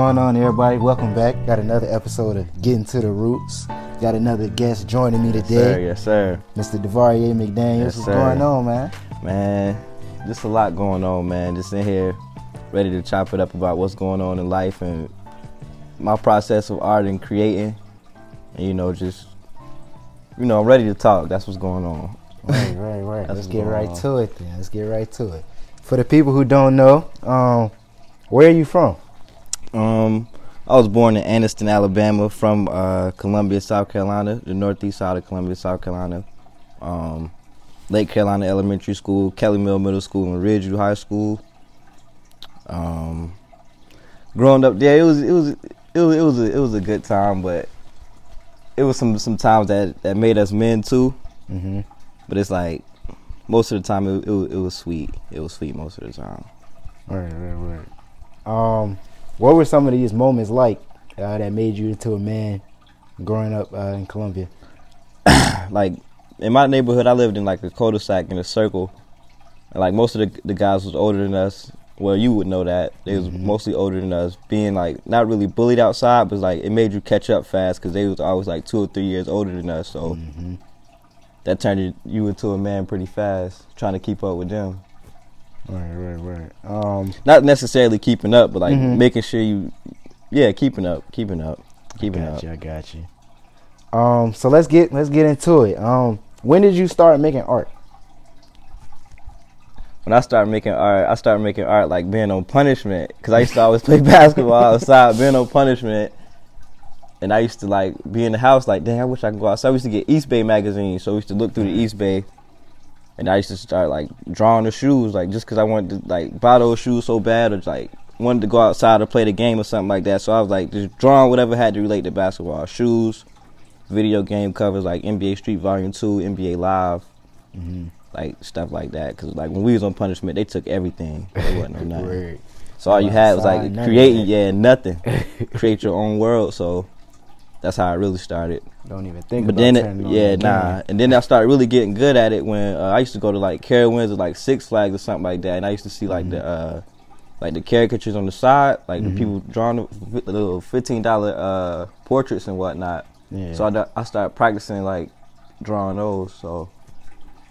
going on, everybody? Welcome back. Got another episode of Getting to the Roots. Got another guest joining me today, yes, sir. Mr. Devarier McDaniels. Yes, What's sir. going on, man? Man, just a lot going on, man. Just in here, ready to chop it up about what's going on in life and my process of art and creating. And, you know, just, you know, I'm ready to talk. That's what's going on. Right, right, right. Let's get right on. to it then. Let's get right to it. For the people who don't know, um, where are you from? Um, I was born in Anniston, Alabama, from uh, Columbia, South Carolina, the northeast side of Columbia, South Carolina. Um, Lake Carolina Elementary School, Kelly Mill Middle School, and Ridgeview High School. Um, growing up there, it was it was it was it was a, it was a good time, but it was some some times that that made us men too. Mm-hmm. But it's like most of the time it, it, was- it was sweet. It was sweet most of the time. Right, right, right. Um, what were some of these moments like uh, that made you into a man growing up uh, in Columbia? like in my neighborhood, I lived in like a cul-de-sac in a circle. And, like most of the the guys was older than us. Well, you would know that they was Mhm. mostly older than us. Being like not really bullied outside, but like it made you catch up fast because they was always like two or three years older than us. So Mm-hmm. that turned you into a man pretty fast, trying to keep up with them. Right, right, right. Um, Not necessarily keeping up, but like Mhm. making sure you, yeah, keeping up, keeping up, keeping got up. you. I got you. Um, so let's get let's get into it. Um, when did you start making art? when I started making art, I started making art like being on punishment because I used to always play basketball outside, being on punishment, and I used to like be in the house like, damn, I wish I could go outside. I used to get Eastbay magazine, so we used to look through the Eastbay, and I used to start like drawing the shoes, like just because I wanted to like buy those shoes so bad, or like wanted to go outside to play the game or something like that. So I was like just drawing whatever had to relate to basketball, shoes, video game covers like NBA Street Volume Two, NBA Live Mm-hmm. like stuff like that. Cause like when we was on punishment, they took everything. There wasn't no nothing. Right. So all you had was like creating, yeah, nothing. Create your own world. So that's how I really started. Don't even think. but about then, it, yeah, nah. game. And then I started really getting good at it when uh, I used to go to like Carowinds or like Six Flags or something like that, and I used to see like the uh, like the caricatures on the side, like Mhm. the people drawing the, the little fifteen dollar uh, portraits and whatnot. Yeah. So I, I started practicing like drawing those. So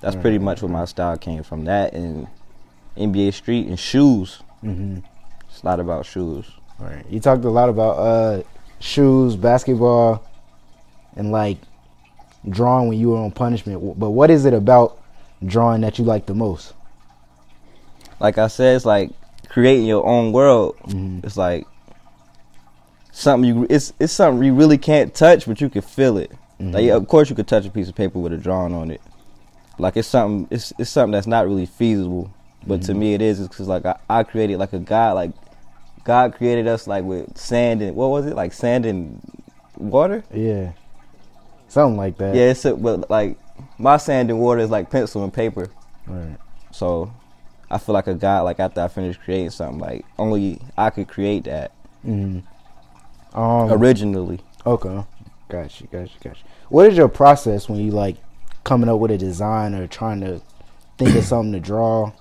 that's Right, pretty much where my style came from. That and NBA Street and shoes. mm-hmm. It's a lot about shoes. Right. You talked a lot about uh, shoes, basketball, and like drawing when you were on punishment. But what is it about drawing that you like the most? Like I said, it's like creating your own world. Mhm. It's like something you. It's it's something you really can't touch, but you can feel it. Like Mhm. of course you could touch a piece of paper with a drawing on it. Like it's something. It's it's something that's not really feasible, but to Mhm. me it is. It's because like I, I created like a God. Like God created us like with sand and what was it? Like sand and water. Yeah. Something like that. Yeah, it's a, but like my sand and water is like pencil and paper. Right. So I feel like a god. Like after I finish creating something, like only I could create that hmm Um, originally. Okay. Got you, got you, got you. What is your process when you like coming up with a design or trying to think of something to draw?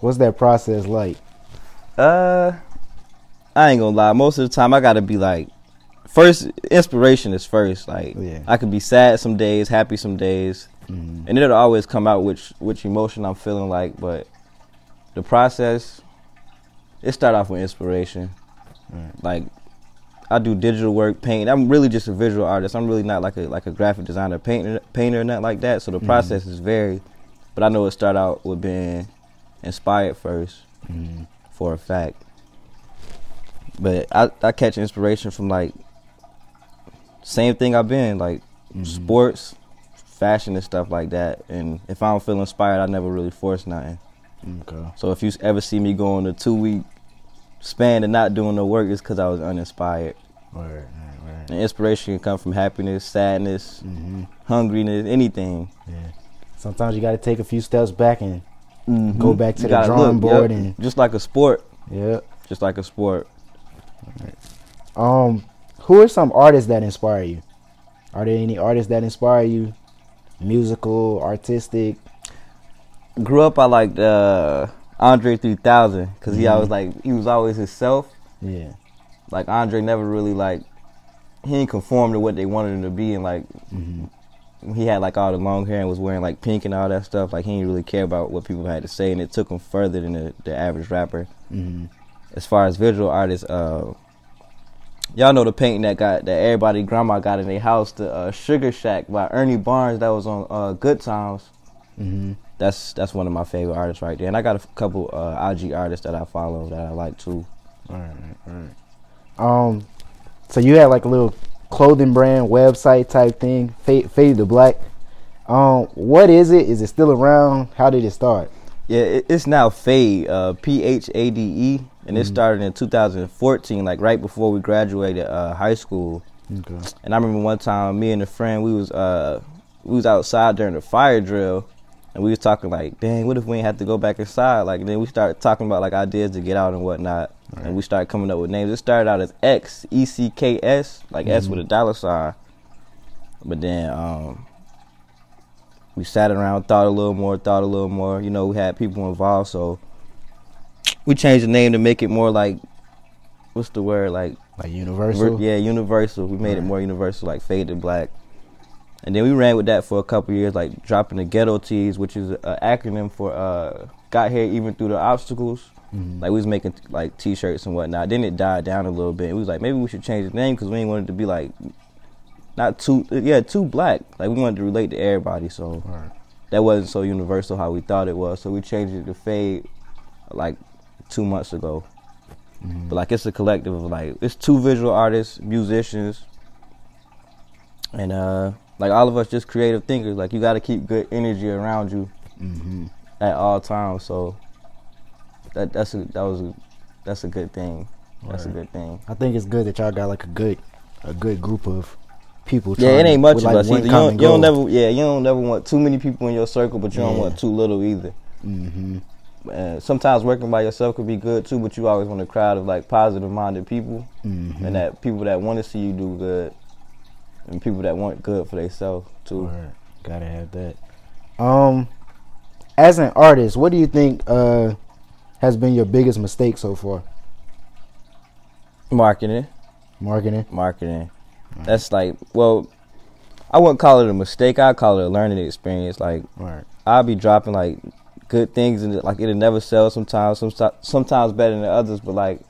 What's that process like? Uh, I ain't gonna lie. Most of the time, I gotta be like, first inspiration is first. Like Yeah. I could be sad some days, happy some days, Mhm. and it'll always come out which which emotion I'm feeling like. But the process, it start off with inspiration. Right. Like I do digital work, paint. I'm really just a visual artist. I'm really not like a like a graphic designer, painter, painter, nothing like that. So the Mhm. process is very, But I know it start out with being inspired first, Mhm. for a fact. But I I catch inspiration from like same thing I've been like Mhm. sports, fashion and stuff like that. And if I don't feel inspired, I never really force nothing. Okay. So if you ever see me going a two week span and not doing no work, it's because I was uninspired. Right, right, right. And inspiration can come from happiness, sadness, hmm hungriness, anything. Yeah. Sometimes you got to take a few steps back and Mhm. Go back to You the drawing board yep. and- just like a sport, yeah. just like a sport. Um, who are some artists that inspire you? Are there any artists that inspire you? Musical, artistic? Grew up, I liked uh, Andre 3000 because he Mhm. always like he was always himself. Yeah. like Andre never really like he didn't conform to what they wanted him to be, and like Mm-hmm. he had like all the long hair and was wearing like pink and all that stuff. Like he didn't really care about what people had to say, and it took him further than the, the average rapper. Mm-hmm. As far as visual artists, uh, y'all know the painting that got that everybody grandma got in their house, the uh, Sugar Shack by Ernie Barnes that was on uh, Good Times. Mm-hmm. That's that's one of my favorite artists right there, and I got a f- couple uh, IG artists that I follow that I like too. All right, all right. Um, so you had like a little clothing brand website type thing, Fade, Fade to Black. Um, what is it? Is it still around? How did it start? Yeah, it, it's now Fade, uh, P H A D E, and it Mhm. started in 2014, like right before we graduated uh, high school. Okay. And I remember one time, me and a friend, we was uh, we was outside during the fire drill, and we was talking like, dang, what if we ain't have to go back inside? Like, then we started talking about like ideas to get out and whatnot, Right. and we started coming up with names. It started out as X E C K S, like S Mhm. with a dollar sign, but then um, we sat around, thought a little more, thought a little more. You know, we had people involved, so we changed the name to make it more like, what's the word, like Like Universal. yeah, universal. We made it more universal, like fade to black. And then we ran with that for a couple years, like dropping the ghetto tees, which is an acronym for uh, got here even through the obstacles. Mhm. Like we was making like t-shirts and whatnot. Then it died down a little bit. We was like, maybe we should change the name because we didn't want it to be like not too yeah too black. Like we wanted to relate to everybody, so right. that wasn't so universal how we thought it was. So we changed it to fade like two months ago. Mhm. But like it's a collective of like it's two visual artists, musicians, and uh like all of us just creative thinkers. Like you got to keep good energy around you Mhm. at all times. So that that's a that was a that's a good thing. That's a good thing. I think it's good that y'all got like a good, a good group of people. Yeah, it ain't much of like, us either. You don't, you don't never yeah you don't never want too many people in your circle, but you don't want too little either. Mhm. Uh, sometimes working by yourself could be good too, but you always want a crowd of like positive minded people. Mhm. and that people that want to see you do good, and people that want good for themselves too. Word. Gotta have that. Um, as an artist, what do you think uh has been your biggest mistake so far? Marketing, Marketing. marketing. That's like, well, I wouldn't call it a mistake. I'd call it a learning experience. Like Right. I'll be dropping like good things, and like it'll never sell. Sometimes, sometimes, sometimes better than others. But like,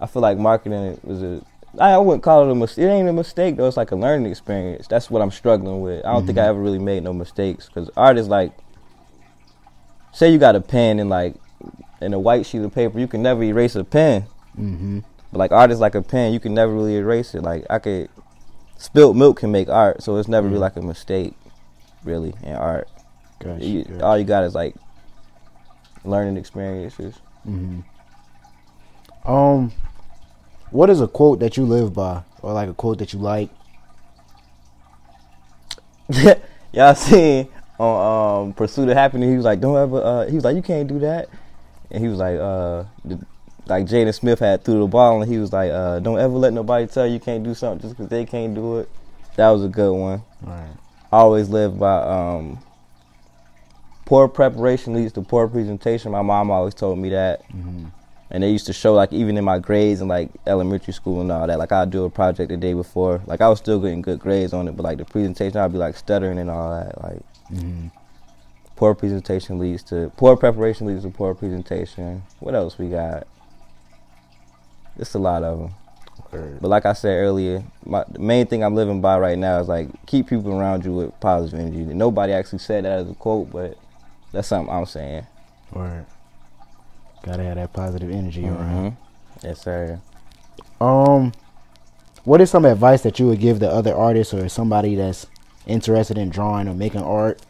I feel like marketing was a. I wouldn't call it a mistake. It ain't a mistake though. It's like a learning experience. That's what I'm struggling with. I don't think Mhm. I ever really made no mistakes because artists like, say you got a pen and like, in a white sheet of paper, you can never erase a pen. Mm-hmm. But like artists like a pen, you can never really erase it. Like I could, spilled milk can make art, so it's never really Mhm. like a mistake, really in art. Gotcha. You- gotcha. all you got is like learning experiences. hmm Um, what is a quote that you live by, or like a quote that you like? Y'all seen on um, Pursuit of Happiness? He was like, "Don't ever." Uh, he was like, "You can't do that," and he was like, uh, the, like Jaden Smith had threw the ball, and he was like, uh, "Don't ever let nobody tell you you can't do something just because they can't do it." That was a good one. Right. I always live by um, poor preparation leads to poor presentation. My mom always told me that. hmm And they used to show like even in my grades in like elementary school and all that. Like I'd do a project the day before. Like I was still getting good grades on it, but like the presentation I'd be like stuttering and all that. Like hmm poor presentation leads to poor preparation leads to poor presentation. What else we got? It's a lot of them. But like I said earlier, my the main thing I'm living by right now is like keep people around you with positive energy. Nobody actually said that as a quote, but that's something I'm saying. Word. Gotta have that positive energy around. Mhm. Yes, sir. Um, what is some advice that you would give the other artists or somebody that's interested in drawing or making art?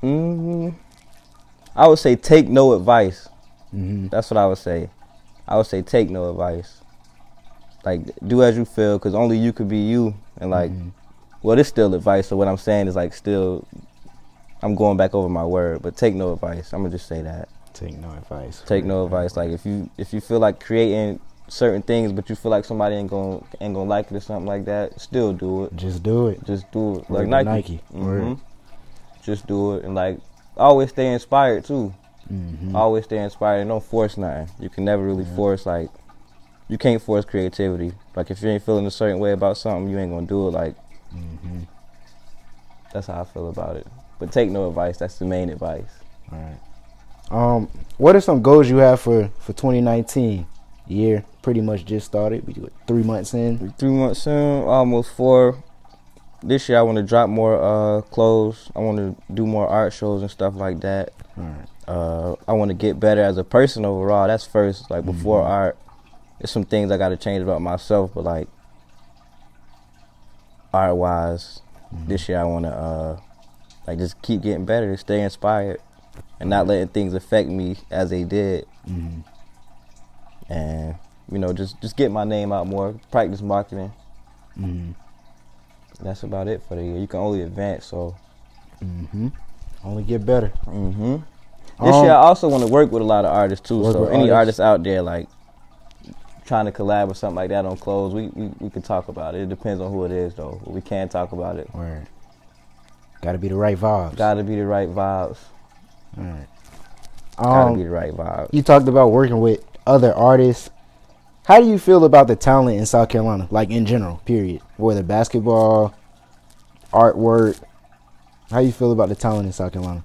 hmm I would say take no advice. Mm-hmm. That's what I would say. I would say take no advice. Like do as you feel, cause only you could be you. And like, Mhm. well, it's still advice. So what I'm saying is like still, I'm going back over my word. But take no advice. I'm gonna just say that. take no advice. Take no advice. Like if you if you feel like creating certain things, but you feel like somebody ain't gonna ain't gonna like it or something like that, still do it. Just do it. Just do it. Like Nike. Nike. Mhm. Just do it and like always stay inspired too. Mm-hmm. Always stay inspired and don't force nothing. You can never really Yeah. force like you can't force creativity. Like if you ain't feeling a certain way about something, you ain't gonna do it. Like Mm-hmm. that's how I feel about it. But take no advice. That's the main advice. All right. Um, what are some goals you have for for 2019? Year pretty much just started. We what, three months in. Three months in, almost four. This year I want to drop more uh, clothes. I want to do more art shows and stuff like that. All right. Uh, I want to get better as a person overall. That's first. Like before Mhm. art, there's some things I got to change about myself. But like art wise, Mhm. this year I want to uh, like just keep getting better, stay inspired, and not letting things affect me as they did. Mm-hmm. And you know, just just get my name out more, practice marketing. Mm-hmm. That's about it for the year. You can only advance, so. Mm-hmm. Only get better. hmm This Um, year, I also want to work with a lot of artists too. So any artists? artists out there like trying to collab or something like that on clothes, we we, we can talk about it. It depends on who it is though. We can talk about it. Word. Got to be the right vibes. Got to be the right vibes. All right. Got to Um, be the right vibes. you talked about working with other artists. How do you feel about the talent in South Carolina, like in general, period? Whether basketball, artwork, how you feel about the talent in South Carolina?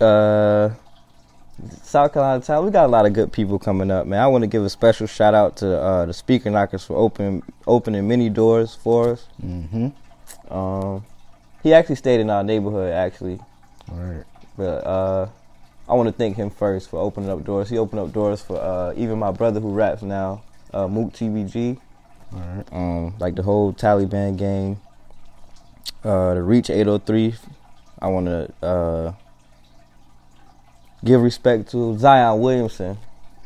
Uh, South Carolina talent, we got a lot of good people coming up, man. I want to give a special shout out to uh, the Speaker Knockerz for opening opening many doors for us. Mm-hmm. Um, he actually stayed in our neighborhood actually. Word. But uh, I want to thank him first for opening up doors. He opened up doors for uh, even my brother who raps now, uh, Mook TBG, Word. um, like the whole Taliban gang, uh, the Reach 803. I want to uh, give respect to Zion Williamson.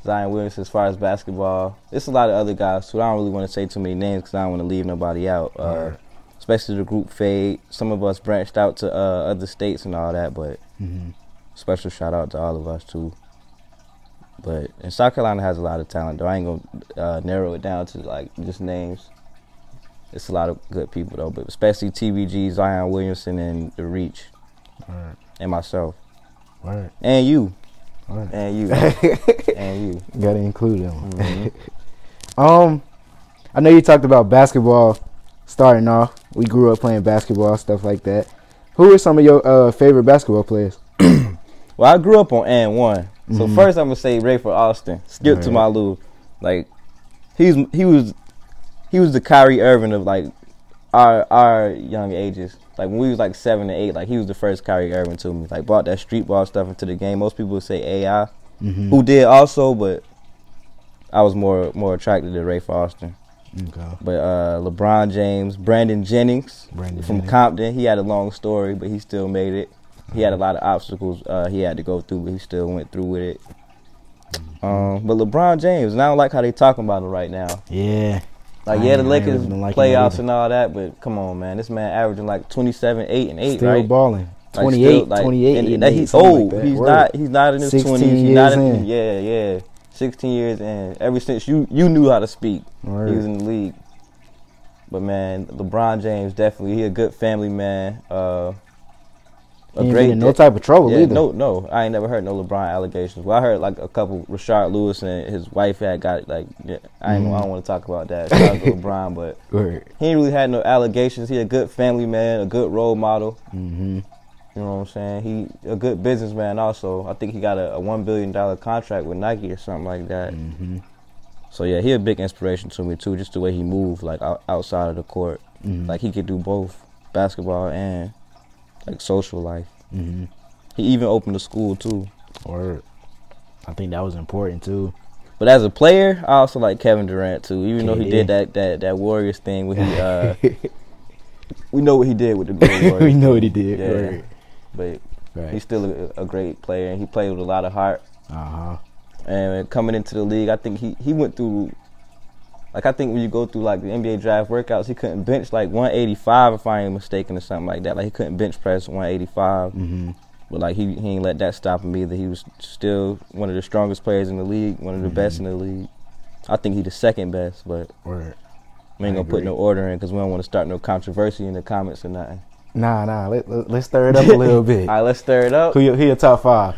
Zion Williamson, as far as basketball, it's a lot of other guys too. I don't really want to say too many names because I don't want to leave nobody out. Uh, Word. Especially the group Fade. Some of us branched out to uh, other states and all that, but Mm-hmm. special shout out to all of us too. But and South Carolina has a lot of talent though. I ain't gonna uh, narrow it down to like just names. It's a lot of good people though, but especially TBG, Zion Williamson, and the Reach, Word. and myself, Word. and you, Word. and you, and you. Gotta include them. Mhm. Um, I know you talked about basketball starting off. We grew up playing basketball, stuff like that. Who are some of your uh, favorite basketball players? Well, I grew up on AND1. So Mhm. first, I'm gonna say Rafer Alston. Skip to my Lou. Like he's he was he was the Kyrie Irving of like our our young ages. Like when we was like seven and eight, like he was the first Kyrie Irving to me. Like brought that street ball stuff into the game. Most people would say AI, Mm-hmm. who did also, but I was more more attracted to Rafer Alston. Okay. But uh, LeBron James, Brandon Jennings Brandon from Jennings. Compton, he had a long story, but he still made it. He had a lot of obstacles uh, he had to go through, but he still went through with it. Mm-hmm. Um, but LeBron James, and I don't like how they talking about him right now. Yeah. Like, I yeah, the Lakers really been liking that playoffs and all that, but come on, man, this man averaging like 27, 8, and 8, Still right? balling. Like, 28, still, like, 28, and, and eight, he's something like old. he's Word. not. He's not in his 16 twenties. He's not in. in. Yeah, yeah. Sixteen years in. Ever since you you knew how to speak, Word. he was in the league. But man, LeBron James definitely he a good family man. Uh, been in no type of trouble yeah, either. no, no, I ain't never heard no LeBron allegations. Well, I heard like a couple. Rashard Lewis and his wife had got like. Yeah, I ain't, Mhm. I don't want to talk about that. Shout out to LeBron, but Word. he ain't really had no allegations. He a good family man, a good role model. Mm-hmm. You know what I'm saying? He a good businessman also. I think he got a, a one billion dollar contract with Nike or something like that. Mm-hmm. So yeah, he a big inspiration to me too. Just the way he moved, like out, outside of the court, Mm-hmm. like he could do both basketball and like social life. mm-hmm. He even opened a school too. Word. I think that was important too. But as a player, I also like Kevin Durant too. Even though he did that that that Warriors thing, where he uh, we know what he did with the Warriors. we know what he did. Yeah. Word. But Right. he's still a, a great player, and he played with a lot of heart. Uh huh. And coming into the league, I think he, he went through, like I think when you go through like the NBA draft workouts, he couldn't bench like 185 if I ain't mistaken or something like that. Like he couldn't bench press 185, Mm-hmm. but like he he ain't let that stop him either. He was still one of the strongest players in the league, one of the best in the league. I think he the second best, but Word. we ain't I gonna put no order in because we don't want to start no controversy in the comments or nothing. Nah, nah. Let, let's stir it up a little bit. All right, let's stir it up. Who your, who your top five?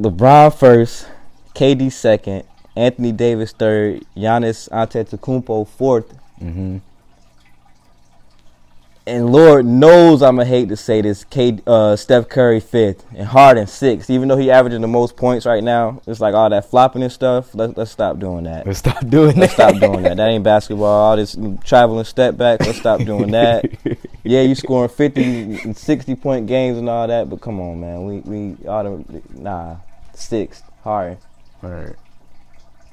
LeBron first, KD second, Anthony Davis third, Giannis Antetokounmpo fourth, Mm-hmm. And Lord knows I'ma hate to say this, K, uh, Steph Curry fifth, and Harden sixth. Even though he averaging the most points right now, it's like all that flopping and stuff. Let's let's stop doing that. Let's stop doing Let's that. stop doing that. That ain't basketball. All this traveling step back. Let's stop doing that. Yeah, you scoring fifty and sixty point games and all that, but come on, man. We we all the nah sixth hard. Right.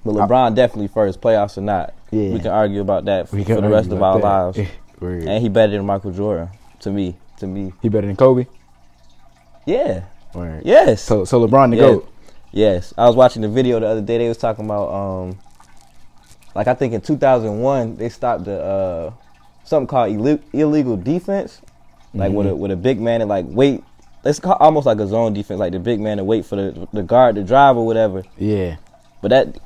But LeBron definitely first, playoffs or not. Yeah. We can argue about that for, for the rest of our that. lives. Word. And he better than Michael Jordan to me. To me, He better than Kobe. yeah, Word. yes, So so LeBron the Yeah. goat. yes. I was watching the video the other day. They was talking about um, like I think in 2001 they stopped the uh something called illi- illegal defense, like with a with a big man and like wait. It's almost like a zone defense, like the big man to wait for the the guard to drive or whatever. Yeah. But that,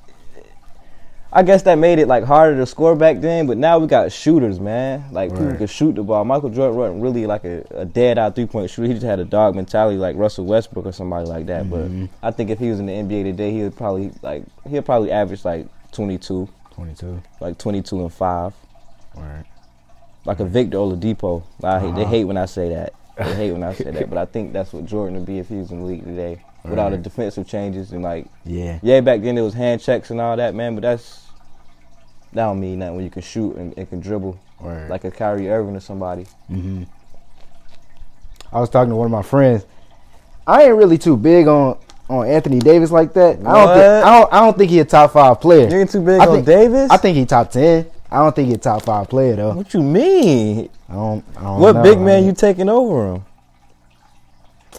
I guess that made it like harder to score back then. But now we got shooters, man. Like people can shoot the ball. Michael Jordan wasn't really like a, a dead out three point shooter. He just had a dog mentality like Russell Westbrook or somebody like that. Mm-hmm. But I think if he was in the NBA today, he would probably like he'll probably average like 22, Twenty two. like 22 and five, Word. like a Victor Oladipo. I They Uh-huh. hate when I say that. They hate when I say that. But I think that's what Jordan would be if he was in the league today. With all the defensive changes and like Yeah. yeah, back then it was hand checks and all that, man. But that's that don't mean nothing when you can shoot and, and can dribble Word. like a Kyrie Irving or somebody. hmm I was talking to one of my friends. I ain't really too big on on Anthony Davis like that. I don't think I don't, I don't think he a top five player. You ain't too big I on think- Davis. I think he top ten. I don't think he a top five player though. What you mean? I don't. I don't What know. big I man mean, you taking over him?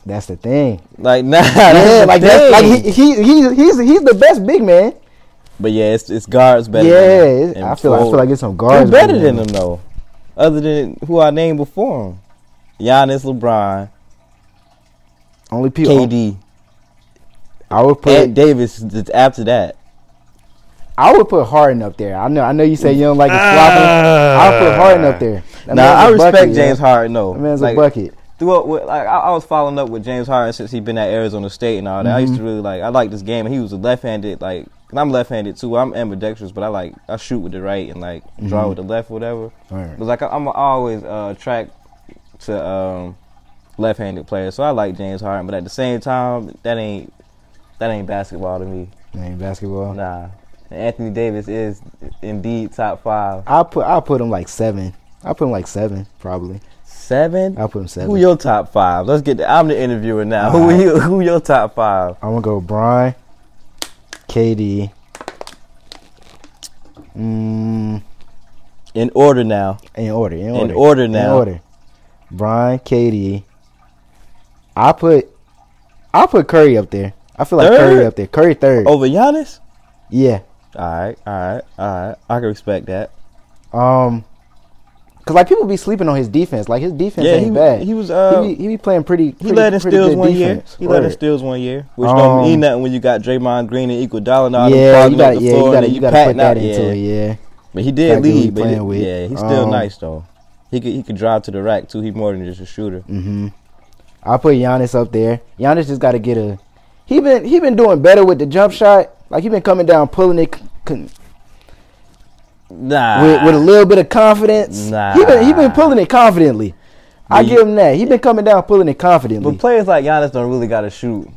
That's the thing. Like nah, yeah, like the that's like he, he he he's he's the best big man. But yeah, it's it's guards better. yeah, than. I feel like, I feel like it's some guards better than him though? Other than who I named before him, Giannis, LeBron, Only people. KD, I would put and Davis. is After that, I would put Harden up there. I know I know you say you don't like his flopping. I would put Harden up there. That nah, I respect bucket, James yeah. Harden though. That man's Like, a bucket. Throughout like I, I was following up with James Harden since he been at Arizona State and all that. I used Mm-hmm. to really like I like this game. He was a left-handed like and I'm left-handed too. I'm ambidextrous, but I like I shoot with the right and like draw Mm-hmm. with the left, whatever. Right. But like I, I'm always uh, attract to um, left-handed players, so I like James Harden. But at the same time, that ain't that ain't basketball to me. Man, basketball. Nah. And Anthony Davis is indeed top five. I'll put I'll put him like seven. I'll put him like seven probably. Seven. I'll put him seven. Who your top five? Let's get. The, I'm the interviewer now. All Who right. you? Who your top five? I'm gonna go Bron, KD. Mm, In order now. in order. In order. In order now. In order. Bron, KD. I put I put Curry up there. I feel like Third? Curry up there. Curry third. Over Giannis? Yeah. All right, all right, all right. I can respect that. Um, cause like people be sleeping on his defense. Like his defense Yeah, ain't he, bad. he was. Uh, he, be, he be playing pretty. he pretty led in steals one defense. year. He led in steals one year, which don't Um, mean nothing when you got Draymond Green and and all them Yeah, you up got the yeah, floor you and got then you you got to put that out. into yeah. it. Yeah. But he did lead. But he- with. yeah, he's still Um, nice though. He could he could drive to the rack too. He's more than just a shooter. Mm-hmm. I put Giannis up there. Giannis just got to get a. He been he been doing better with the jump shot. Like he been coming down, pulling it con, Nah, with, with a little bit of confidence. Nah. He been he been pulling it confidently. I But give him that. He been coming down, pulling it confidently. But players like Giannis don't really got to shoot.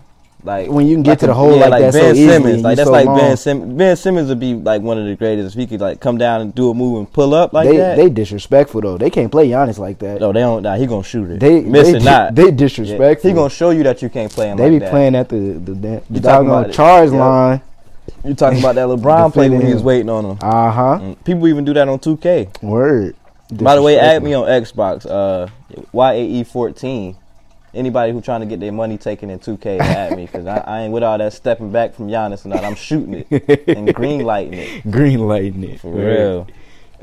Like When you can get like to the hole like that so Ben easily Simmons, like that's so like long. Ben Simmons. Ben Simmons would be like one of the greatest if he could like come down and do a move and pull up like they that. they disrespectful though. They can't play Giannis like that. no, they don't. Nah, he gonna shoot it. They miss they, it not. They Yeah. He gonna show you that you can't play him they like be that. playing at the the, the, the doggone charge line. You talking about that LeBron play when he was waiting on him? Uh huh. Mm. People even do that on 2K. Word. By the way, add me on Xbox. Uh, YAE14. Anybody who trying to get their money taken in 2K, add me because I, I ain't with all that stepping back from Giannis and all. I'm shooting it and green lighting it green lighting it for real.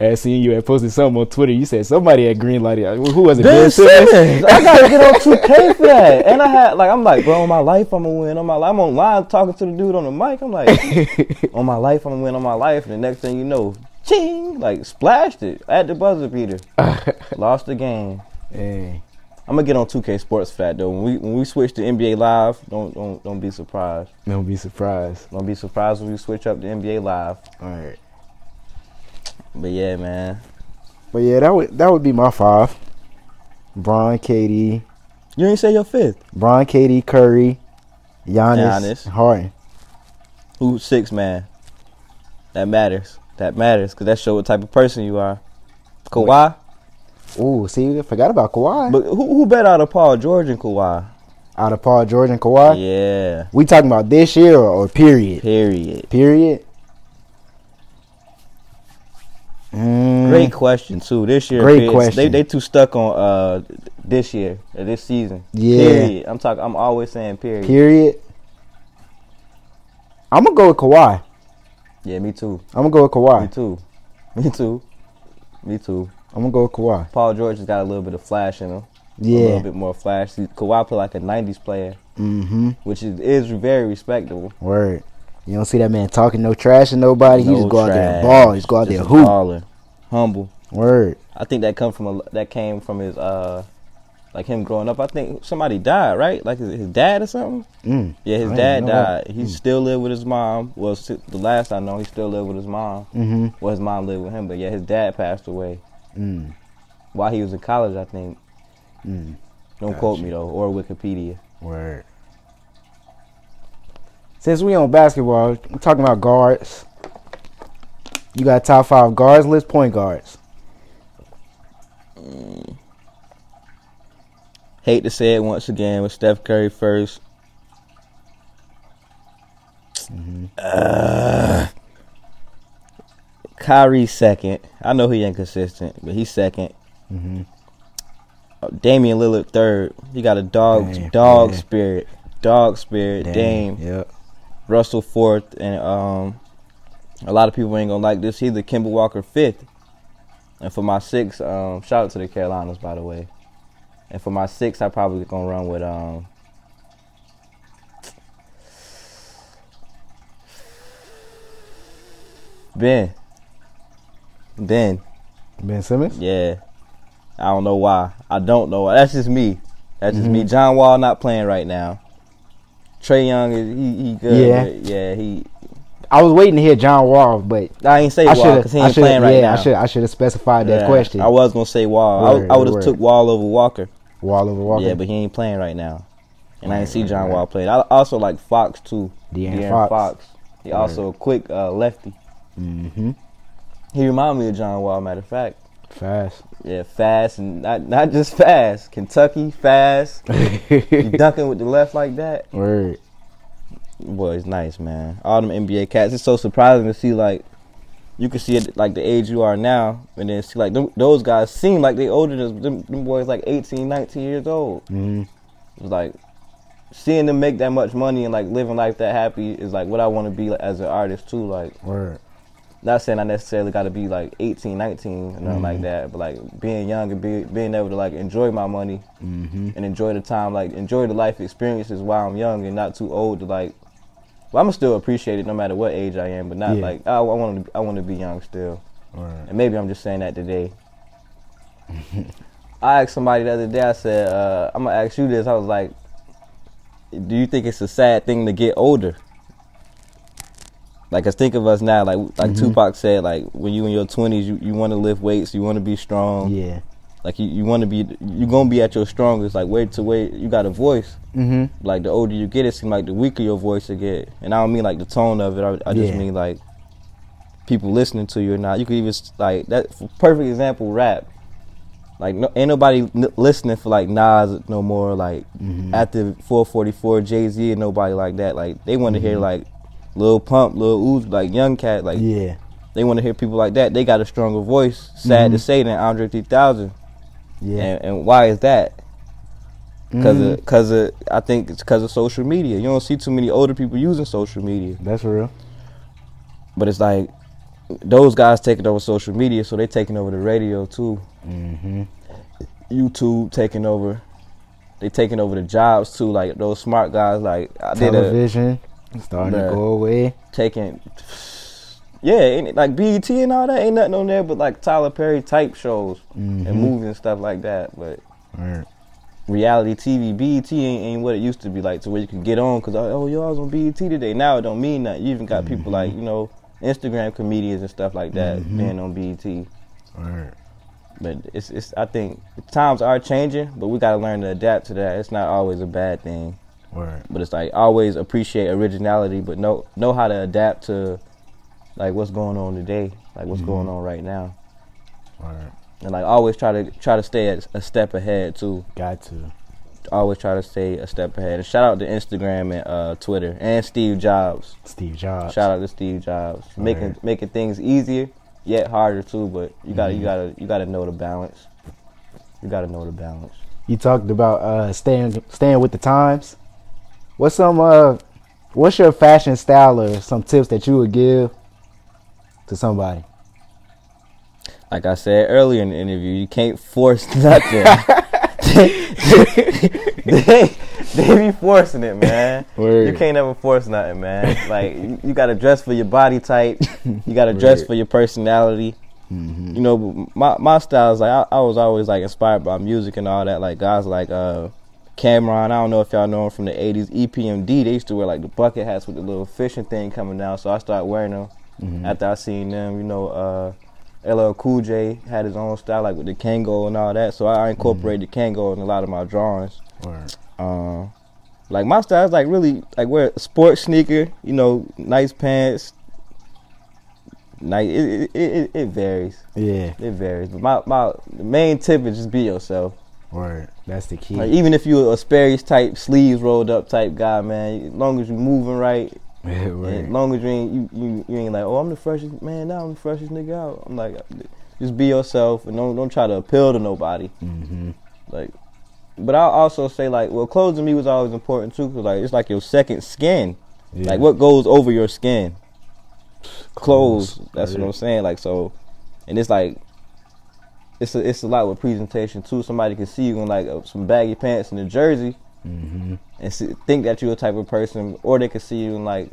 I seen you had posted something on Twitter. You said somebody had green lighted. Who was it? Ben Simmons? Simmons. I gotta get on 2K for that. And I had like I'm like, bro, on my life I'm gonna win. On my life, I'm online talking to the dude on the mic. I'm like, on my life I'm gonna win. On my life, and the next thing you know, ching, like splashed it at the buzzer beater. Lost the game. Hey, I'm gonna get on 2K Sports for that though. When we when we switch to NBA Live, don't don't don't be surprised. Don't be surprised. Don't be surprised when we switch up to NBA Live. All right. But yeah, man. But yeah, that would that would be my five. Bron, KD, You didn't say your fifth. Bron, KD, Curry, Giannis, Giannis. Harden. Who's six man? That matters. That matters because that show what type of person you are. Kawhi. Ooh, see, I forgot about Kawhi. But who who bet out of Paul George and Kawhi? Out of Paul George and Kawhi. Yeah. We talking about this year or, or period? Period. Period. Mm, Great question too. This year, Great question. They they too stuck on uh this year or this season. Yeah. Period. I'm talking. I'm always saying period. Period. I'm gonna go with Kawhi. Yeah, me too. I'm gonna go with Me Kawhi. too. Me too. Me too. I'm gonna go with Kawhi. Paul George has got a little bit of flash in him. Yeah, A little bit more flash. Kawhi play like a '90s player, Mm-hmm. which is, is very respectable. Word. You don't see that man talking no trash to nobody. he No just go out there and ball. He just go out there Just a hoop. humble. Word. I think that come from a that came from his uh like him growing up. I think somebody died, right? Like his, his dad or something. Mm. Yeah, his I dad didn't that. died. He still lived with his mom. Well, the last I know, he still lived with his mom. Mm-hmm. Well, his mom lived with him, but yeah, his dad passed away Mm. while he was in college. I think. Mm. Don't quote me though, or Wikipedia. Word. Since we on basketball, we're talking about guards. You got top five guards list, point guards. Hate to say it once again with Steph Curry first. Uh, Kyrie second. I know he inconsistent, but he's second. Mm-hmm. Uh, Damian Lillard third. He got a dog Damn, dog spirit. Dog spirit. Dame. Yep. Russell fourth, and um, a lot of people ain't gonna like this. He's the Kemba Walker fifth, and for my sixth, um, shout out to the Carolinas by the way. And for my sixth, I probably gonna run with um. Ben. Ben. Ben Simmons. Yeah. I don't know why. I don't know why. That's just me. That's just me. Mhm. John Wall not playing right now. Trae Young is he, he good. Yeah. yeah, he I was waiting to hear John Wall, but I ain't say I Wall because he. Ain't playing right yeah, now. I should. I should have specified that Yeah, question. I was gonna say Wall. I, Word, I would have took Wall over Walker. Wall over Walker. Yeah, but he ain't playing right now. And I ain't Right, see John right. Wall play. I also like Fox too. De'Aaron De'Aaron Fox. He also a quick uh, lefty. Mm-hmm. He remind me of John Wall. Matter of fact, Fast. yeah, fast and not not just fast. Kentucky fast. you dunking with the left like that. Word. Boy, it's nice, man. All them NBA cats. It's so surprising to see like you can see it like the age you are now, and then see like them, those guys seem like they older than them, them boys like 18, 19 years old. Mm-hmm. It's like seeing them make that much money and like living life that happy is like what I want to be like, as an artist too. Like Word. Not saying I necessarily got to be like 18, 19 or nothing like Mhm. that, but like being young and be, being able to like enjoy my money Mm-hmm. and enjoy the time, like enjoy the life experiences while I'm young and not too old to like. Well, I'm still appreciate it no matter what age I am, but not Yeah. like I, I want to. I want to be young still, Word. and maybe I'm just saying that today. I asked somebody the other day. I said, uh, "I'm gonna ask you this." I was like, "Do you think it's a sad thing to get older?" Like, cause think of us now. Like, like Mhm. Tupac said, like when you in your 20s, you, you want to lift weights, you want to be strong. Yeah. Like you, you want to be, you're gonna be at your strongest. Like wait to wait, you got a voice. Mm-hmm. Like the older you get, it seems like the weaker your voice will get. And I don't mean like the tone of it. I, I just Yeah. mean like people listening to you or not. You could even like that. Perfect example, rap. Like no, ain't nobody n- listening for like Nas no more. Like Mhm. after 444, Jay Z and nobody like that. Like they want to hear Mhm. like Lil Pump, Lil Uzi, like Young Cat. Like yeah. they want to hear people like that. They got a stronger voice. Sad to Mhm. say than Andre 3000. Yeah. And, and why is that? Because Mhm. of, cause of, I think it's because of social media. You don't see too many older people using social media. That's real. But it's like those guys taking over social media, so they're taking over the radio too. Mm-hmm. YouTube taking over. They taking over the jobs too. Like those smart guys. Like I did a Television starting to go away. taking. Yeah, ain't, like BET and all that ain't nothing on there, but like Tyler Perry type shows Mhm. and movies and stuff like that. But Word. reality TV. BET ain't, ain't what it used to be like, to where you can get on because oh yo, I was on BET today. Now it don't mean that. You even got people like you know Instagram comedians and stuff like that Mhm. being on BET. Word. But it's it's I think times are changing, but we gotta learn to adapt to that. It's not always a bad thing. Word. But it's like always appreciate originality, but know know how to adapt to like what's going on today, like what's Mhm. going on right now, Word. and like always try to try to stay a, a step ahead too. Got to. Always try to stay a step ahead. And shout out to Instagram and uh, Twitter and Steve Jobs. Steve Jobs. Shout out to Steve Jobs, making Right. making things easier yet harder too. But you gotta Mhm. you gotta you gotta know the balance. You gotta know the balance. You talked about uh, staying staying with the times. What's some uh, what's your fashion style or some tips that you would give to somebody? Like I said earlier in the interview, you can't force nothing. they, they be forcing it, man. Word. You can't ever force nothing, man. Like you, you gotta dress for your body type. You gotta dress Word. for your personality. Mm-hmm. You know, my my style is like I, I was always like inspired by music and all that. Like guys like uh Cameron, I don't know if y'all know him from the '80s. EPMD, they used to wear like the bucket hats with the little fishing thing coming down. So I started wearing them Mhm. after I seen them. You know, uh, LL Cool J had his own style, like with the Kangol and all that. So I incorporated the Kangol in a lot of my drawings. Uh, like my style is like really like wear a sports sneaker, you know, nice pants. Nice, it, it, it, it varies. Yeah. It varies. But my, my the main tip is just be yourself. Word. That's the key. Like even if you're a Sperry's type, sleeves rolled up type guy, man, as long as you're moving right, Yeah, word. as long as you ain't you, you, you ain't like, oh, I'm the freshest man. Now I'm the freshest nigga out. I'm like, just be yourself and don't don't try to appeal to nobody. Mm-hmm. Like, but I'll also say like, well, clothes to me was always important too, cause like it's like your second skin. Yeah. Like what goes over your skin? Clothes. Clothes, That's what. I'm saying. Like so, and it's like. It's a, it's a lot with presentation too. Somebody can see you in like uh, some baggy pants and a jersey, Mm-hmm. and see, think that you're a type of person, or they could see you in like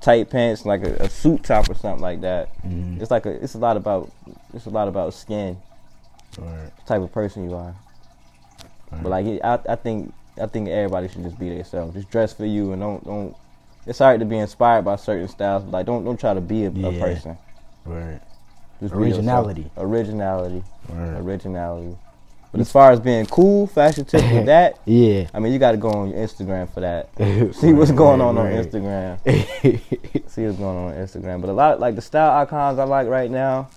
tight pants, like a, a suit top or something like that. Mm-hmm. It's like a, it's a lot about, it's a lot about skin, type of person you are. But like, I, I think, I think everybody should just be themselves. Just dress for you, and don't, don't. It's alright to be inspired by certain styles, but like, don't, don't try to be a, a person. Word. Just. Originality. Originality. Word. Originality. But as far as being cool, fashion tip with that, Yeah. I mean, you got to go on your Instagram for that. See what's going on on Instagram. see what's going on on Instagram. But a lot like the style icons I like right now.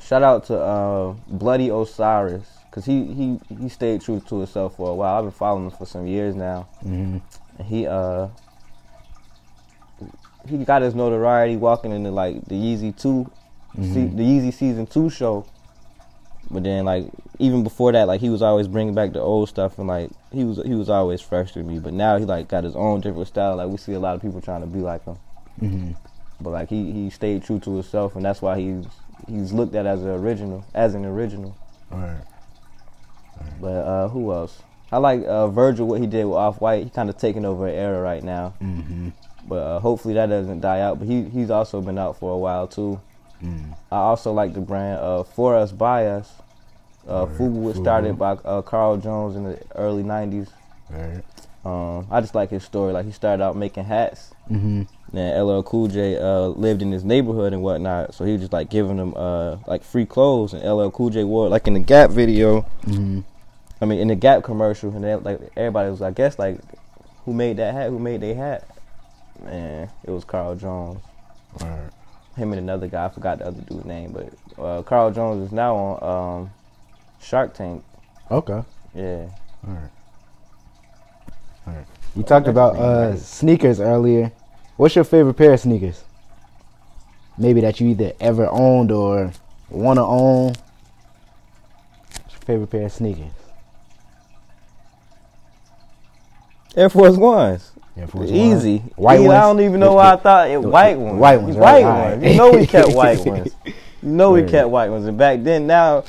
Shout out to uh, Bloody Osiris because he he he stayed true to himself for a while. I've been following him for some years now. mm-hmm. And he uh he got his notoriety walking into like the Yeezy 2 se- Mhm. the Yeezy season two show. But then like even before that, like he was always bringing back the old stuff and like he was he was always fresh to me. But now he like got his own different style. Like we see a lot of people trying to be like him. Mm-hmm. But like he, he stayed true to himself, and that's why he's he's looked at as an original, as an original. Word. But uh, who else? I like uh, Virgil what he did with Off White. He kind of taking over an era right now. Mm-hmm. But uh, hopefully that doesn't die out. But he he's also been out for a while too. Mm. I also like the brand uh, For Us By Us. Uh, Word. Fubu was Fubu. started by uh, Carl Jones in the early '90s. Word. Um, I just like his story. Like he started out making hats. Mm-hmm. And LL Cool J uh, lived in his neighborhood and whatnot, so he was just like giving them uh, like free clothes. And LL Cool J wore it, like in the Gap video. Mm-hmm. I mean, in the Gap commercial, and they, like everybody was, I guess, like, who made that hat? Who made their hat? Man, it was Carl Jones. Word. Him and another guy, I forgot the other dude's name, but uh, Carl Jones is now on um, Shark Tank. Okay. Yeah, Alright. Alright. You talked about uh, sneakers earlier. What's your favorite pair of sneakers? Maybe that you either ever owned or want to own. What's your favorite pair of sneakers? Air Force Ones. Easy. Ones? White Easy. ones? I don't even know why I thought it white ones. white ones, White right? ones. Alright. You know we kept white ones. You know we kept white ones. And back then, now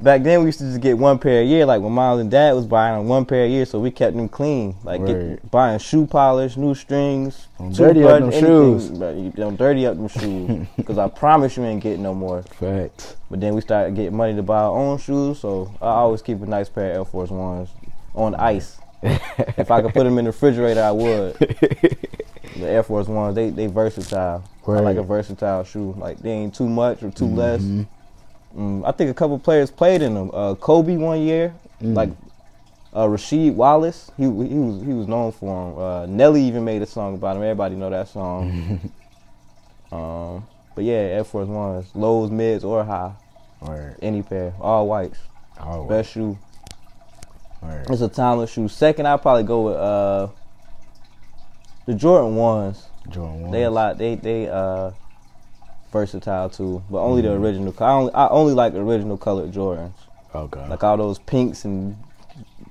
back then we used to just get one pair a year. Like when mom and dad was buying them one pair a year, so we kept them clean. Like get, buying shoe polish, new strings, dirty up them anything, shoes. You don't dirty up them shoes, because I promise you ain't getting no more. Facts. But then we started getting money to buy our own shoes, so I always keep a nice pair of Air Force Ones on ice. if I could put them in the refrigerator, I would. The Air Force Ones, they they versatile. I like a versatile shoe. Like they ain't too much or too less. Mhm. Mm, I think a couple players played in them. Uh, Kobe one year, Mm. like uh, Rasheed Wallace. He he was he was known for him. Uh, Nelly even made a song about him. Everybody know that song. um, but yeah, Air Force Ones, lows, mids, or high, Word. any pair, all whites. Word. Best shoe. It's a timeless shoe. Second, I'd probably go with uh, the Jordan ones. Jordan ones. They a lot. They they uh versatile too, but only Mm-hmm. the original. I only I only like original colored Jordans. Okay. Like all those pinks and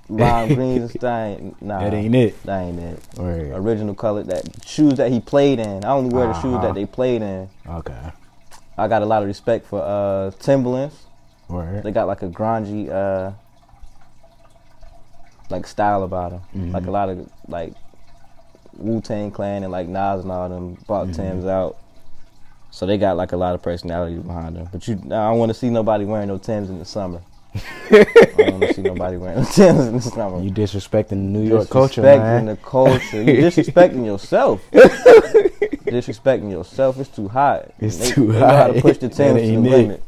lime greens and stuff. Nah, that ain't it. That ain't it. Word. Original color that shoes that he played in. I only wear the shoes Uh-huh. that they played in. Okay. I got a lot of respect for uh Timberlands. Word. They got like a grungy uh like style about them. Mhm. Like a lot of like Wu Tang Clan and like Nas and all them brought Mhm. Tims out. So they got like a lot of personality behind them. But you, I don't want to see nobody wearing no Tims in the summer. I don't want to see nobody wearing no Tims in the summer. You disrespecting the New York culture, man. disrespecting the culture. You disrespecting yourself. disrespecting yourself. It's too hot. It's they, too they know how to push the Tims to the it. limit.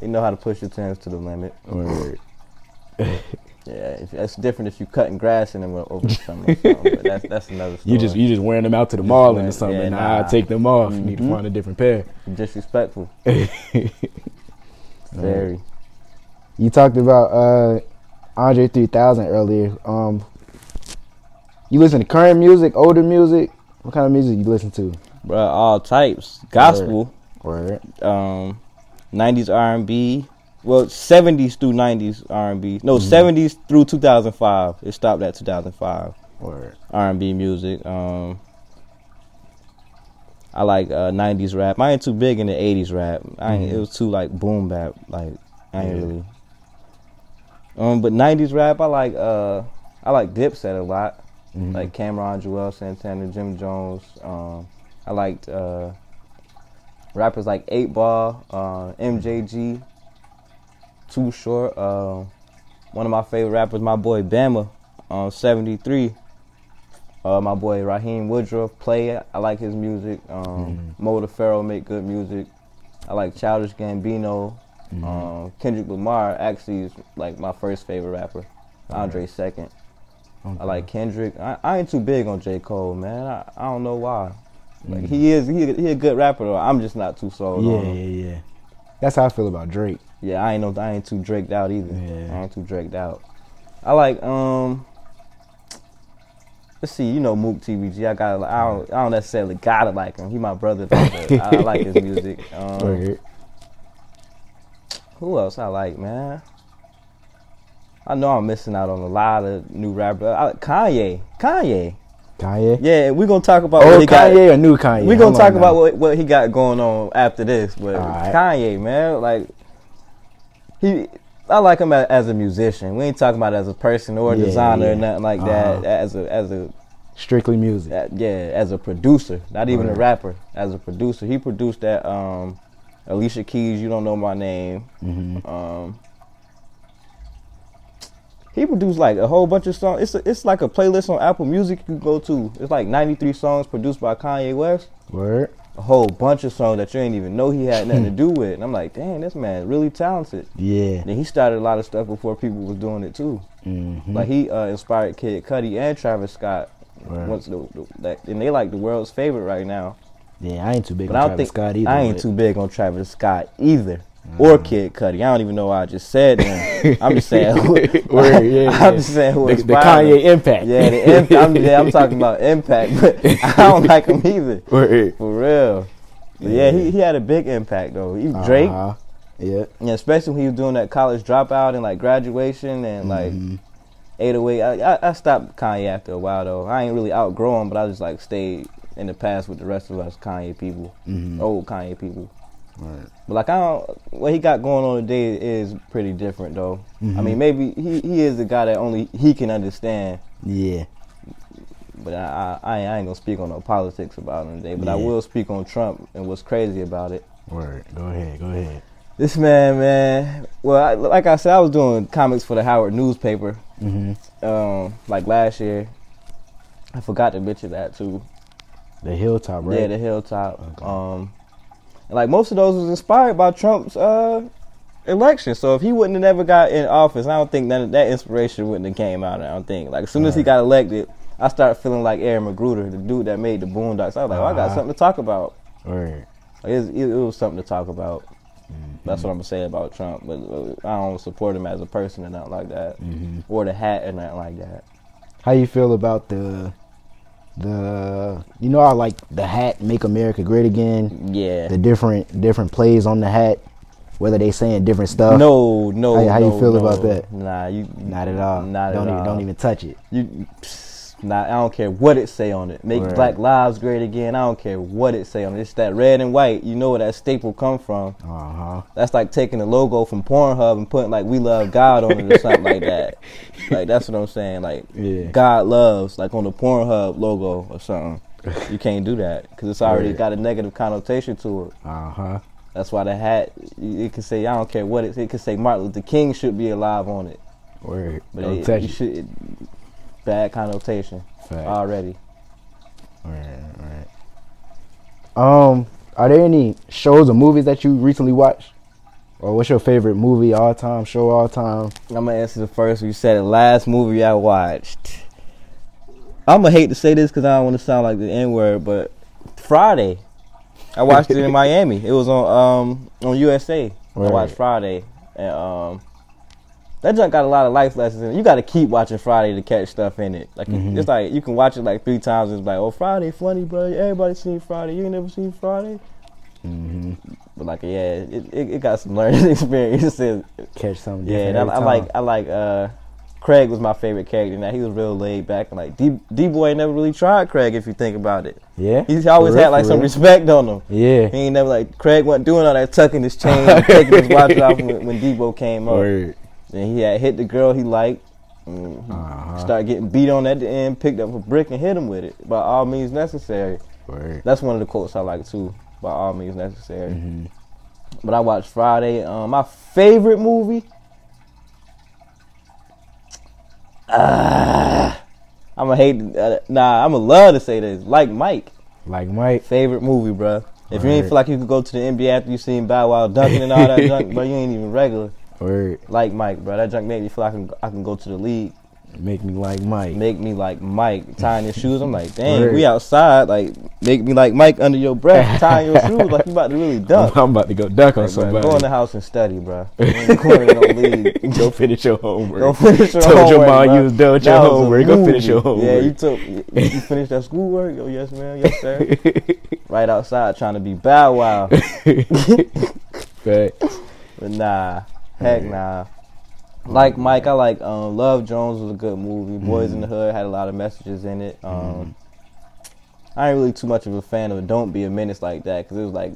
They know how to push the Tims to the limit. Word. Yeah, if, that's different if you cutting grass in them over the summer. Or something, but that's that's another story. You just you just wearing them out to the mall in wearing- the summer. yeah, nah, I take them off. You need to Mhm. find a different pair. disrespectful. Very. You talked about uh, Andre 3000 earlier. Um, you listen to current music, older music. What kind of music you listen to? Bruh, all types. Gospel, Word. um, 90s R&B. Well, 70s through 90s R&B. No, Mhm. 70s through 2005. It stopped at 2005. Word. R&B music. Um, I like uh, 90s rap. I ain't too big in the 80s rap. I ain't, Mhm. It was too like boom bap. Like I ain't Yeah. really. Um, but 90s rap, I like. Uh, I like Dipset a lot. Mhm. Like Cam'ron, Juelz Santana, Jim Jones. Um, I liked uh, rappers like Eight Ball, uh, MJG, Too Short. Uh, one of my favorite rappers, my boy Bama, um, 73. Uh, my boy Raheem Woodruff, play. I like his music. Um, Mhm. Mo DeFaro make good music. I like Childish Gambino. Mhm. Um, Kendrick Lamar actually is like my first favorite rapper. Andre second. I like Kendrick. I, I ain't too big on J Cole, man. I, I don't know why. Like Mhm. he is he he a good rapper though. I'm just not too sold Yeah, on him. yeah, yeah. That's how I feel about Drake. Yeah, I ain't no I ain't too draked out either. Yeah. I ain't too draked out. I like um. Let's see, you know Mook TVG. I got I don't I don't necessarily gotta like him. He my brother, though, but I, like his music. Um. Who else I like, man? I know I'm missing out on a lot of new rappers. I, Kanye, Kanye. Kanye. Yeah, we're gonna talk about Old what he got. Kanye or new Kanye? We're gonna talk about what, what he got going on after this, but Alright. Kanye, man, like he, I like him as, a musician. We ain't talking about as a person or a Yeah, designer yeah. or nothing like Uh-huh. that. As a as a strictly music. uh, yeah, as a producer, not even a rapper. As a producer, he produced that um, Alicia Keys. You don't know my name. hmm Um, he produced like a whole bunch of songs. It's a, it's like a playlist on Apple Music you can go to. It's like 93 songs produced by Kanye West. Word. A whole bunch of songs that you ain't even know he had nothing to do with. And I'm like, dang, this man really talented. Yeah. And he started a lot of stuff before people was doing it too. Mm-hmm. Like he uh, inspired Kid Cudi and Travis Scott. Word. Once the, the, that, and they like the world's favorite right now. Yeah, I ain't too big But on I Travis think Scott either. I ain't but- too big on Travis Scott either. Or Kid Cudi. I don't even know why I just said that. I'm just saying. Who, Word, yeah, I'm yeah. just saying who the, the Kanye him. impact. Yeah, the imp- I'm, yeah, I'm talking about impact, but I don't like him either. Word. For real. But yeah, he, he had a big impact though. He Drake, Uh-huh. Yeah. yeah, especially when he was doing that college dropout and like graduation and like Mhm. 808. I, I, I stopped Kanye after a while though. I ain't really outgrow him, but I just like stayed in the past with the rest of us Kanye people, Mhm. old Kanye people. Right. But like I don't, what he got going on today is pretty different though. I Mhm. mean, maybe he he is the guy that only he can understand. Yeah. But I I, I ain't gonna speak on no politics about him today. But I will speak on Trump and what's crazy about it. Word. Go ahead. Go ahead. This man, man. Well, I, like I said, I was doing comics for the Howard newspaper, Mm-hmm. um, like last year. I forgot to mention that too. The hilltop, right? Yeah, the Hilltop. Okay. Um, and like most of those was inspired by Trump's uh, election. So if he wouldn't have never got in office, I don't think none of that inspiration wouldn't have came out. I don't think. Like as soon as he got elected, I started feeling like Aaron McGruder, the dude that made the Boondocks. I was like, oh, I got Uh-huh. something to talk about. Like, it, was, it, was something to talk about. Mm-hmm. That's what I'm gonna say about Trump. But uh, I don't support him as a person or nothing like that, Mhm. or the hat or nothing like that. How you feel about the the you know I like the hat "Make America Great Again." Yeah. The different different plays on the hat, whether they saying different stuff. No, no. How- how you feel no. about that? Nah, you not at all. Not don't at even all. don't even touch it. You, psst, nah, I don't care what it say on it. Make Right. Black Lives Great Again. I don't care what it say on it. It's that red and white. You know where that staple come from. Uh huh. That's like taking the logo from Pornhub and putting like "We Love God" on it or something like that. Like that's what I'm saying. Like Yeah. God loves, like on the Pornhub logo or something. You can't do that because it's already Right. got a negative connotation to it. Uh huh. That's why the hat it can say I don't care what it. It can say Martin Luther King should be alive on it, Word. but don't it, touch you it. should. It, bad connotation Fact. already. Right, right. Um, are there any shows or movies that you recently watched? Or what's your favorite movie all time, show all time? I'm gonna answer the first. You said the last movie I watched. I'm gonna hate to say this because I don't want to sound like the N word, but Friday, I watched it in Miami. It was on um on USA. I watched Friday, and um that junk got a lot of life lessons in it. You got to keep watching Friday to catch stuff in it. Like Mhm. it's like you can watch it like three times. And it's like, oh Friday, funny, bro. Everybody seen Friday. You ain't never seen Friday. Mm-hmm. But like, yeah, it, it, it got some learning experiences. Catch something Yeah, different. and I, I like I like uh Craig was my favorite character. Now he was real laid back and like D D boy never really tried Craig if you think about it. Yeah. He's always real, had like some respect on him. Yeah. He ain't never like Craig wasn't doing all that tucking his chain, taking his watch off when, when Debo came up. Word. And he had hit the girl he liked. He Uh-huh. started getting beat on at the end, picked up a brick and hit him with it. By all means necessary. Word. That's one of the quotes I like too. By all means necessary. hmm But I watched Friday. Um, my favorite movie. Ah, I'm a hate. Uh, nah, I'm a love to say this. Like Mike, Like Mike. favorite movie, bro. If you ain't feel like you could go to the NBA after you seen Bow Wow dunking and all that junk, bro, you ain't even regular. Word. Like Mike, bro. That junk made me feel like I can, I can go to the league. Make me like Mike. Make me like Mike tying your shoes. I'm like, dang, Word. we outside. Like, make me like Mike under your breath, tying your shoes like you about to really dunk. I'm about to go duck on Like, somebody. go in the house and study, bro. You ain't going to no league. Go finish your homework. Go finish your homework. Told your mom bro. you was done with your That homework. Go finish your homework. Yeah, you took you, you finished that schoolwork. Oh yes, ma'am. Yes, sir. right outside trying to be Bow Wow, Facts. but nah, heck nah. Like Mike, I like um, Love Jones was a good movie. Boyz n the Hood had a lot of messages in it. Um, I ain't really too much of a fan of Don't Be a Menace like that because it was like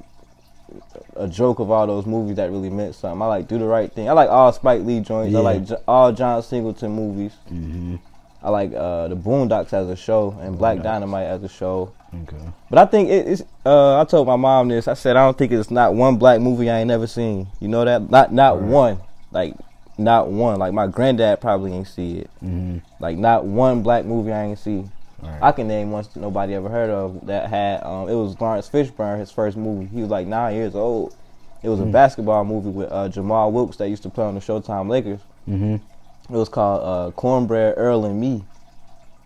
a joke of all those movies that really meant something. I like Do the Right Thing. I like all Spike Lee joints. I like all John Singleton movies. hmm I like uh, the Boondocks as a show and Black Boondocks. Dynamite as a show. Okay. But I think it, it's. Uh, I told my mom this. I said I don't think it's not one black movie I ain't never seen. You know that? Not not Right. one. Like not one. Like my granddad probably ain't see it. hmm Like not one black movie I ain't see. Right. I can name one nobody ever heard of that had. Um, it was Laurence Fishburne, his first movie. He was like nine years old. It was a Hmm. basketball movie with uh, Jamal Wilkes that used to play on the Showtime Lakers. hmm It was called uh, Cornbread Earl and Me.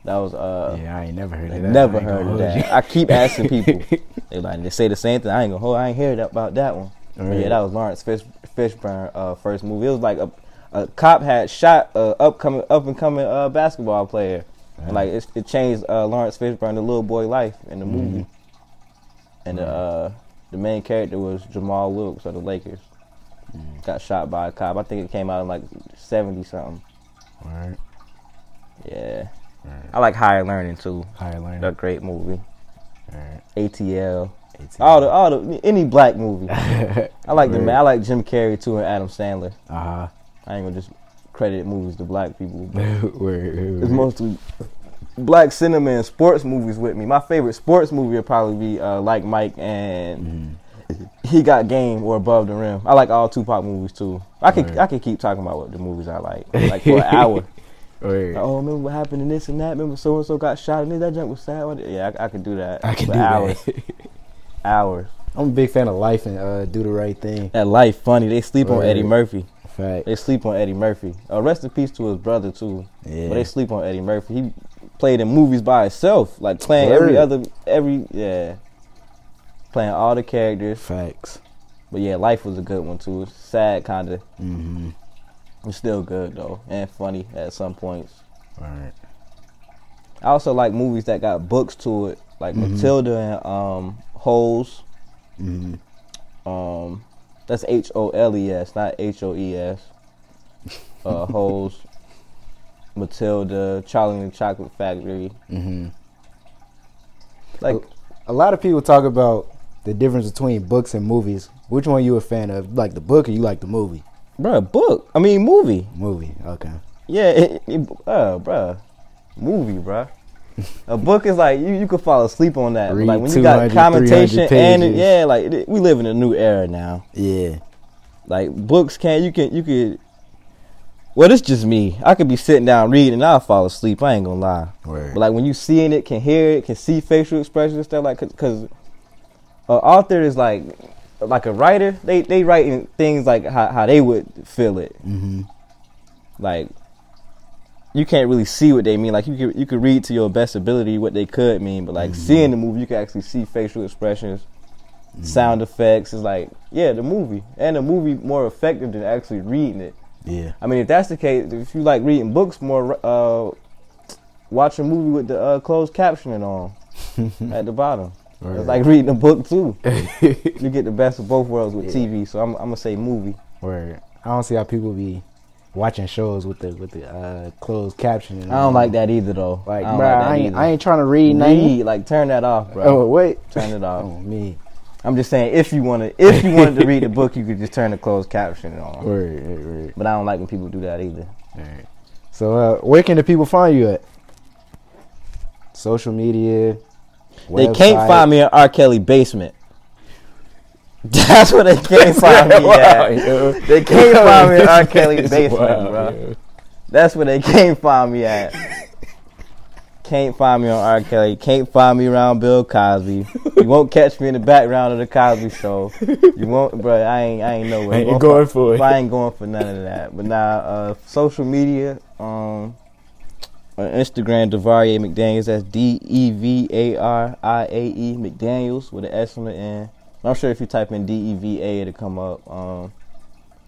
That was uh, yeah, I ain't never heard of that. never heard of that. I keep asking people. they like they say the same thing. I ain't gonna hold. I ain't hear that about that one. Right. yeah, that was Laurence Fish, Fishburne uh, first movie. It was like a, a cop had shot a upcoming up and coming uh, basketball player, and like it, it changed uh, Laurence Fishburne the little boy life in the movie. Mm-hmm. And uh, the main character was Jamal Wilkes of the Lakers. Mm. Got shot by a cop. I think it came out in like seventy something. All right. Yeah, All right. I like Higher Learning too. Higher learning. A great movie. All right. ATL. All the all the any black movie. uh I like the Right. man. I like Jim Carrey too and Adam Sandler. huh. I ain't gonna just credit movies to black people. It's mostly black cinema and sports movies with me. My favorite sports movie would probably be uh, like Mike and Mhm. He Got Game or Above the Rim. I like all Tupac movies too. I could Right. I could keep talking about what the movies I like like for an hour. Word. oh, remember what happened in this and that? Remember so and so got shot and that junk was sad. Yeah, I, I could do that. I can for do hours. that. Hours. I'm a big fan of life and uh, do the right thing. That life funny. They sleep on Eddie Murphy. Fact. They sleep on Eddie Murphy. Uh, rest in peace to his brother too. Yeah. But they sleep on Eddie Murphy. He played in movies by himself, like playing every other every yeah, playing all the characters. Facts. But yeah, life was a good one too. Sad kind of. Mm-hmm. It's still good though, and funny at some points. Right. I also like movies that got books to it, like Mhm. Matilda and um, Holes. Mm-hmm. Um, that's H O L E S, not H O E S. Uh, Holes, Matilda, Charlie and the Chocolate Factory. Mm-hmm. Like, A lot of people talk about the difference between books and movies. Which one you a fan of? Like the book or you like the movie? bruh, book. I mean, movie. Movie. Okay. Yeah, it, it, uh, bruh, movie, bruh. A book is like you, you could fall asleep on that. Read like when you got 200, commentation and it, yeah, like it, we live in a new era now. Yeah. Like books can't. you can you could. Well, it's just me. I could be sitting down reading and I'll fall asleep. I ain't gonna lie. Word. But like when you seeing it, can hear it, can see facial expressions and stuff like because an author is like like a writer. They they writing things like how, how they would feel it. mm-hmm. Like you can't really see what they mean. Like you could you could read to your best ability what they could mean, but like Mhm. seeing the movie, you can actually see facial expressions, sound effects. It's like yeah, the movie and the movie more effective than actually reading it. Yeah. I mean, if that's the case, if you like reading books more, uh, watch a movie with the uh, closed captioning on at the bottom. Word. It's like reading a book too. you get the best of both worlds with TV. So I'm, I'm gonna say movie. Word. I don't see how people be watching shows with the with the uh, closed captioning. I don't like that either though. Like, I bro, like I ain't. I ain't trying to read like turn that off, bro. Oh wait. Turn it off. Oh me. I'm just saying if you wanna if you wanted to read the book, you could just turn the closed captioning on. Word. Word. Word. But I don't like when people do that either. Alright. So uh, where can the people find you at? Social media. They can't find me in R. Kelly basement. That's where they can't find me Wow, at. yo. They can't find me in R. Kelly basement, bro. yo. That's where they can't find me at. Can't find me on R. Kelly. Can't find me around Bill Cosby. You won't catch me in the background of the Cosby Show. You won't, bro. I ain't. I ain't nowhere. Ain't going for it. I ain't going for none of that. But now, uh, social media. Um, on Instagram, Devarie McDaniels. That's D E V A R I A E McDaniels with an S on the end. I'm sure if you type in D E V A, it'll come up. Um,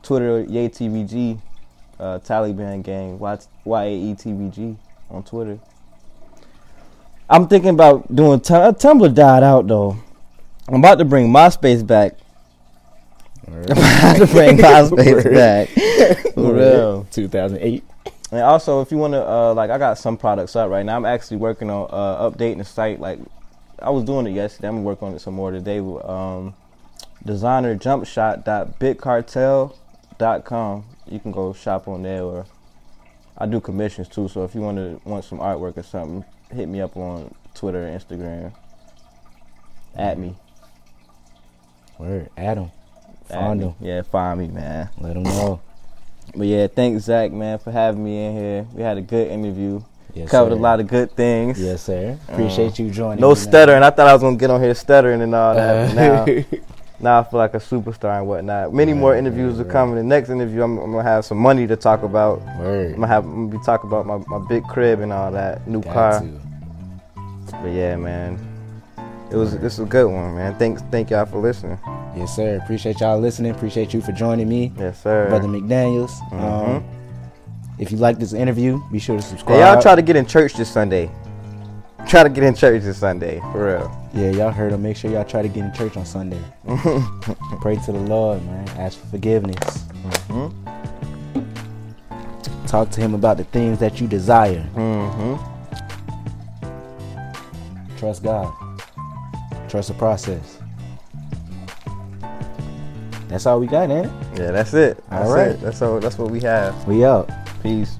Twitter, Yae TVG, uh, Taliban Gang, Y A E TVG on Twitter. I'm thinking about doing. T- Tumblr died out though. I'm about to bring MySpace back. Word. I'm about to bring MySpace back. For real. 2008. And also, if you want to, uh, like, I got some products up right now. I'm actually working on uh, updating the site. Like, I was doing it yesterday. I'm gonna work on it some more today. Um, designerjumpshot.bigcartel.com. You can go shop on there, or I do commissions too. So if you want to want some artwork or something, hit me up on Twitter and Instagram. At me. Word. Adam. Find him. Yeah, find me, man. Let him know. But yeah, thanks Zach, man, for having me in here. We had a good interview. Yes, Covered sir. a lot of good things. Yes, sir. Appreciate you joining. No stuttering. I thought I was gonna get on here stuttering and all that. Uh, now, now I feel like a superstar and whatnot. Many more interviews right, are coming. The next interview, I'm, I'm gonna have some money to talk about. I'm gonna have I'm gonna be talking about my, my big crib and all that, new Got car. to. But yeah, man, it was this was a good one, man. Thanks, thank y'all for listening. Yes, sir. Appreciate y'all listening. Appreciate you for joining me, Yes, sir. Brother McDaniels. Mhm. Um, if you like this interview, be sure to subscribe. Hey, y'all try to get in church this Sunday. Try to get in church this Sunday, for real. Yeah, y'all heard him. Make sure y'all try to get in church on Sunday. Pray to the Lord, man. Ask for forgiveness. Mhm. Talk to him about the things that you desire. Mm-hmm. Trust God. Trust the process. That's all we got, ain't it? Yeah, that's it. All right. that's. It. That's all. That's what we have. We out. Peace.